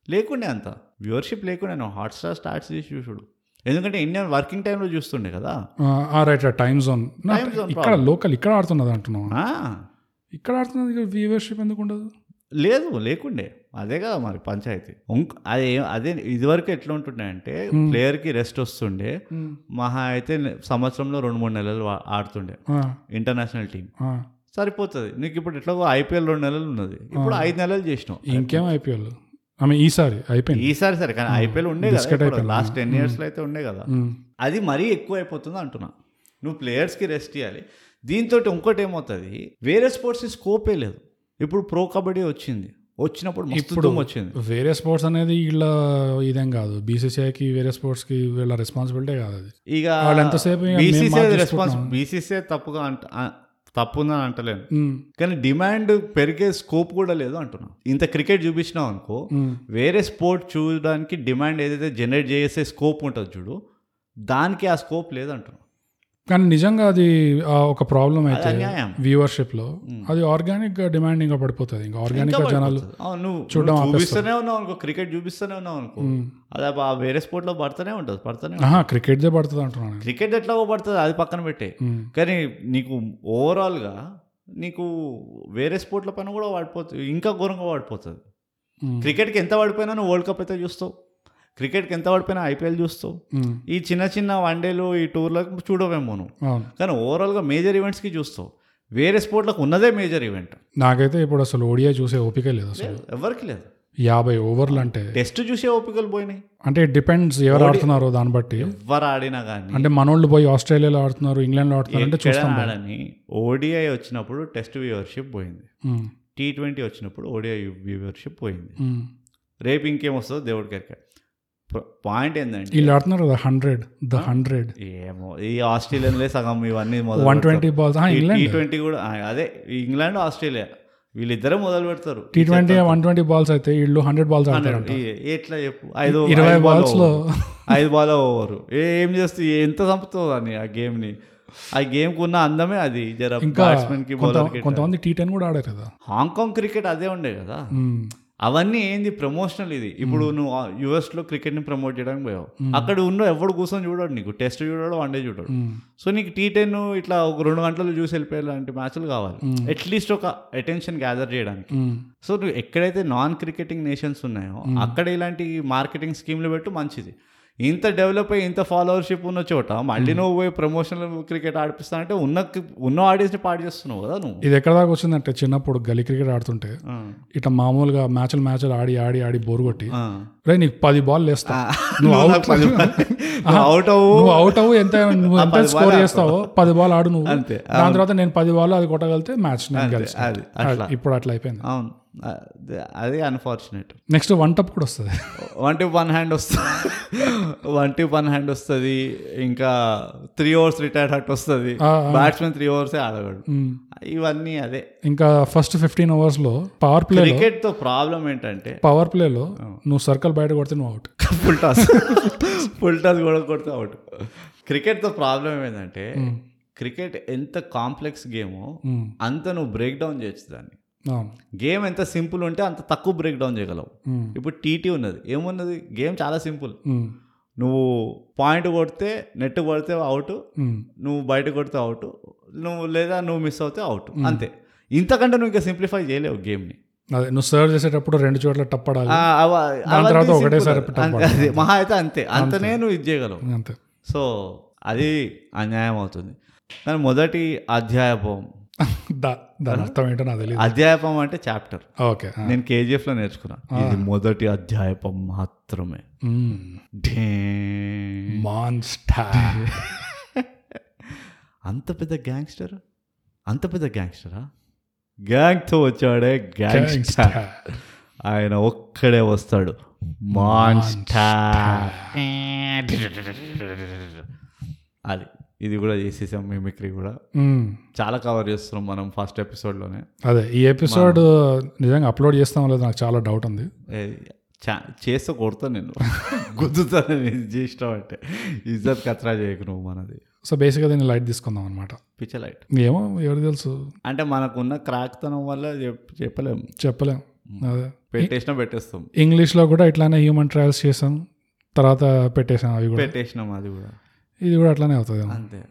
లేకుండే అంత. వ్యూవర్షిప్ లేకుండే నువ్వు హాట్స్టార్ స్టార్ట్స్ చేసి చూసుడు. ఎందుకంటే ఇండియన్ వర్కింగ్ టైంలో చూస్తుండే కదా. Right time zone. ఇక్కడ లోకల్ ఇక్కడ ఆడుతున్నది అంటున్నావు? ఇక్కడ ఆడుతున్నది ఇక్కడ వ్యూవర్షిప్ ఎందుకు ఉండదు? లేదు లేకుండే. అదే కదా మరి పంచాయతీ. అదే అదే ఇదివరకు ఎట్లా ఉంటుండే అంటే ప్లేయర్కి రెస్ట్ వస్తుండే. మహా అయితే సంవత్సరంలో రెండు మూడు నెలలు ఆడుతుండే. International team. సరిపోతుంది. నీకు ఇప్పుడు ఎట్లా ఐపీఎల్ రెండు నెలలు ఉన్నది. ఇప్పుడు ఐదు నెలలు చేసినావు. ఇంకేం ఐపీఎల్? ఆమె ఈసారి అయిపోయింది ఈసారి సరే కానీ ఐపీఎల్ ఉండే కదా. లాస్ట్ టెన్ ఇయర్స్లో అయితే ఉండే కదా. అది మరీ ఎక్కువ అయిపోతుంది అంటున్నా. నువ్వు ప్లేయర్స్కి రెస్ట్ ఇవ్వాలి దీంతో ఇంకోటి ఏమవుతుంది? వేరే స్పోర్ట్స్ స్కోపే లేదు. ఇప్పుడు ప్రో కబడ్డీ వచ్చింది. వచ్చినప్పుడు దుమ్ము వచ్చింది. వేరే స్పోర్ట్స్ అనేది వీళ్ళ ఇదేం కాదు. బీసీసీఐకి వేరే స్పోర్ట్స్కి వీళ్ళ రెస్పాన్సిబిలిటీ కాదు అది. ఇక ఎంతసేపు ఇక మేము బీసీసీ మార్క్ రెస్పాన్స్ తప్పుగా అంట ఆ, తప్పు ఉందని అంటలేను కానీ డిమాండ్ పెరిగే స్కోప్ కూడా లేదు అంటున్నా. ఇంత క్రికెట్ చూపించినావు అనుకో వేరే స్పోర్ట్ చూడడానికి డిమాండ్ ఏదైతే జనరేట్ చేసే స్కోప్ ఉంటుంది చూడు దానికి ఆ స్కోప్ లేదంటున్నా. కానీ నిజంగా అది ఒక ప్రాబ్లం అయితే వ్యూవర్షిప్లో అది ఆర్గానిక్గా డిమాండింగ్గా పడిపోతుంది. ఇంకా ఆర్గానిక్గా ఇంకా జనాలు నువ్వు చూడడం చూపిస్తూనే ఉన్నావు అనుకో క్రికెట్ చూపిస్తూనే ఉన్నావు అనుకో. అది ఆ వేరే స్పోర్ట్లో పడుతూనే ఉంటుంది పడుతూనే క్రికెట్ దే పడుతుంది అంటున్నాను నేను. క్రికెట్ ఎట్లా పడుతుంది అది పక్కన పెట్టే. కానీ నీకు ఓవరాల్గా నీకు వేరే స్పోర్ట్ల పైన కూడా పడిపోతుంది ఇంకా ఘోరంగా పడిపోతుంది. క్రికెట్కి ఎంత పడిపోయినా నువ్వు వరల్డ్ కప్ అయితే చూస్తావు. క్రికెట్కి ఎంత పడిపోయినా ఐపీఎల్ చూస్తావు. ఈ చిన్న చిన్న వన్డేలు ఈ టూర్లకు చూడవేమో నువ్వు. కానీ ఓవరాల్గా మేజర్ ఈవెంట్స్కి చూస్తావు. వేరే స్పోర్ట్లకు ఉన్నదే మేజర్ ఈవెంట్. నాకైతే ఇప్పుడు అసలు ఓడియా చూసే ఓపిక లేదు అసలు. ఎవరికి లేదు. యాభై ఓవర్లు అంటే టెస్ట్ చూసే ఓపికలు పోయినాయి. అంటే డిపెండ్స్ ఎవరు ఆడుతున్నారో దాన్ని బట్టి. ఎవరు ఆడినా కానీ అంటే మనోళ్ళు పోయి ఆస్ట్రేలియాలో ఆడుతున్నారు ఇంగ్లాండ్లో ఆడుతున్నారు అంటే చూస్తాం ఆడని ఓడిఐ వచ్చినప్పుడు టెస్ట్ వ్యూవర్షిప్ పోయింది. టీ ట్వంటీ వచ్చినప్పుడు ఓడిఐ వ్యూవర్షిప్ పోయింది. రేపు ఇంకేం వస్తుందో దేవుడికి ఎరక పాయింట్ ఏంటంటే వీళ్ళు ఆడుతున్నారు కదా హండ్రెడ్ ద హండ్రెడ్ ఏమో ఈ ఆస్ట్రేలియన్లే సగం ఇవన్నీ మొదలు one twenty balls T twenty కూడా అదే ఇంగ్లాండ్ ఆస్ట్రేలియా. వీళ్ళిద్దరే మొదలు పెడతారు. T twenty one twenty balls అయితే వీళ్ళు హండ్రెడ్ బాల్స్ ఎట్లా చెప్పు ఐదు ఇరవై ఐదు బాల్ balls లో-. ఐదు బాల్ ఓవర్. ఏం చేస్తూ ఎంత చంపుతుంది అని ఆ గేమ్ని ఆ గేమ్కు ఉన్న అందమే అది జర బ్యాట్స్మెన్కి కొంతమంది టీ టెన్ కూడా ఆడారు కదా. హాంకాంగ్ క్రికెట్ అదే ఉండే కదా. అవన్నీ ఏంది ప్రమోషనల్ ఇది. ఇప్పుడు నువ్వు యుఎస్లో క్రికెట్ని ప్రమోట్ చేయడానికి పోయావు. అక్కడ ఉన్న ఎవడు కూర్చొని చూడడు నీకు. టెస్ట్ చూడడు వన్ డే చూడడు. సో నీకు టీ టెన్ ఇట్లా ఒక రెండు గంటలు చూసి వెళ్ళిపోయేలాంటి మ్యాచ్లు కావాలి. అట్లీస్ట్ ఒక అటెన్షన్ గ్యాదర్ చేయడానికి. సో నువ్వు ఎక్కడైతే నాన్ క్రికెటింగ్ నేషన్స్ ఉన్నాయో అక్కడ ఇలాంటి మార్కెటింగ్ స్కీమ్లు పెట్టు మంచిది. ఇంత డెవలప్ అయ్యి ఇంత ఫాలోవర్షిప్ ఉన్న చోట మళ్ళీ నువ్వు పోయి ప్రమోషనల్ క్రికెట్ ఆడిపిస్తా అంటే ఉన్న ఉన్న ఆడియన్స్ని పాడు చేస్తున్నావు కదా నువ్వు ఇది ఎక్కడ దాకా వచ్చిందంటే చిన్నప్పుడు గల్లీ క్రికెట్ ఆడుతుంటే. ఇట్లా మామూలుగా మ్యాచ్లు మ్యాచ్లు ఆడి ఆడి ఆడి బోర్ కొట్టి. రే నీకు పది బాల్ వేస్తా. నువ్వు అవుట్ అవ్వు. నువ్వు అవుట్ అవ్వు ఎంత నువ్వు ఎంత స్కోర్ చేస్తావో పది బాల్ ఆడు నువ్వు. అంతే. దాని తర్వాత నేను పది బాల్ అది కొట్టగలితే మ్యాచ్ అది ఇప్పుడు అట్లా అయిపోయింది. అవును అదే- అన్ఫార్చునేట్ నెక్స్ట్ వన్ టప్ కూడా వస్తుంది. వన్ టిప్ వన్ హ్యాండ్ వస్తుంది వన్ టిప్ వన్ హ్యాండ్ వస్తుంది. ఇంకా త్రీ ఓవర్స్ రిటైర్డ్ హట్ వస్తుంది. బ్యాట్స్మెన్ త్రీ ఓవర్సే ఆడగడు ఇవన్నీ అదే. ఇంకా ఫస్ట్ ఫిఫ్టీన్ అవర్స్లో పవర్ ప్లే క్రికెట్తో ప్రాబ్లం ఏంటంటే పవర్ ప్లేలో నువ్వు సర్కిల్ బయట కొడితే నువ్వు out. Full toss. Full toss కూడా కొడితే అవుట్. క్రికెట్తో ప్రాబ్లం ఏంటంటే క్రికెట్ ఎంత కాంప్లెక్స్ గేమో అంత నువ్వు బ్రేక్ డౌన్ చేయొచ్చు దాన్ని. గేమ్ ఎంత సింపుల్ ఉంటే అంత తక్కువ బ్రేక్ డౌన్ చేయగలవు. ఇప్పుడు టీటీ ఉన్నది. ఏమున్నది? గేమ్ చాలా సింపుల్. నువ్వు పాయింట్ కొడితే నెట్ కొడితే అవుట్. నువ్వు బయట కొడితే అవుట్. నువ్వు లేదా నువ్వు మిస్ అవుతే అవుట్. అంతే. ఇంతకంటే నువ్వు ఇంకా సింప్లిఫై చేయలేవు గేమ్ని. అదే నువ్వు సర్వ్ చేసేటప్పుడు రెండు చోట్ల టప్పడాలి. తర్వాత. ఒకటేసారి అదే. మహా అయితే అంతే. అంతనే నువ్వు ఇది చేయగలవు. అంతే. సో అది అన్యాయం అవుతుంది. కానీ మొదటి అధ్యాయపం. దాని అర్థం ఏంటో నాకు తెలియదు అధ్యాయపం అంటే చాప్టర్ ఓకే నేను కేజీఎఫ్లో నేర్చుకున్నా ఇది మొదటి అధ్యాయపం మాత్రమే. ఢే- మాన్స్టర్ అంత పెద్ద గ్యాంగ్స్టర్ అంత పెద్ద గ్యాంగ్స్టరా గ్యాంగ్తో వచ్చాడే గ్యాంగ్స్టర్. ఆయన ఒక్కడే వస్తాడు. మాన్స్టర్. అది ఇది కూడా చేసేసాం మిమిక్రీ కూడా. చాలా కవర్ చేస్తున్నాం మనం ఫస్ట్ ఎపిసోడ్లోనే అదే ఈ ఎపిసోడ్ నిజంగా అప్లోడ్ చేస్తాం లేదు నాకు చాలా డౌట్ ఉంది. చేస్తే కొడతా నేను. గుద్దుతాను నేను చేసినావు అంటే ఇజ్జత్ కత్రా చేయకు నువ్వు మనది. సో బేసిక్గా దీన్ని లైట్ తీసుకుందాం అనమాట పిచ్చలైట్ ఏమో ఎవరు తెలుసు. అంటే మనకున్న క్రాక్తనం వల్ల చెప్- చెప్పలేం. చెప్పలేం అదే. పెట్టేసినా పెట్టేస్తాం. ఇంగ్లీష్లో కూడా ఇట్లానే హ్యూమన్ ట్రయల్స్ చేసాం. తర్వాత పెట్టేసాం అవి కూడా. పెట్టేసినాం అది కూడా. ఇది కూడా అట్లానే అవుతుంది అంతే.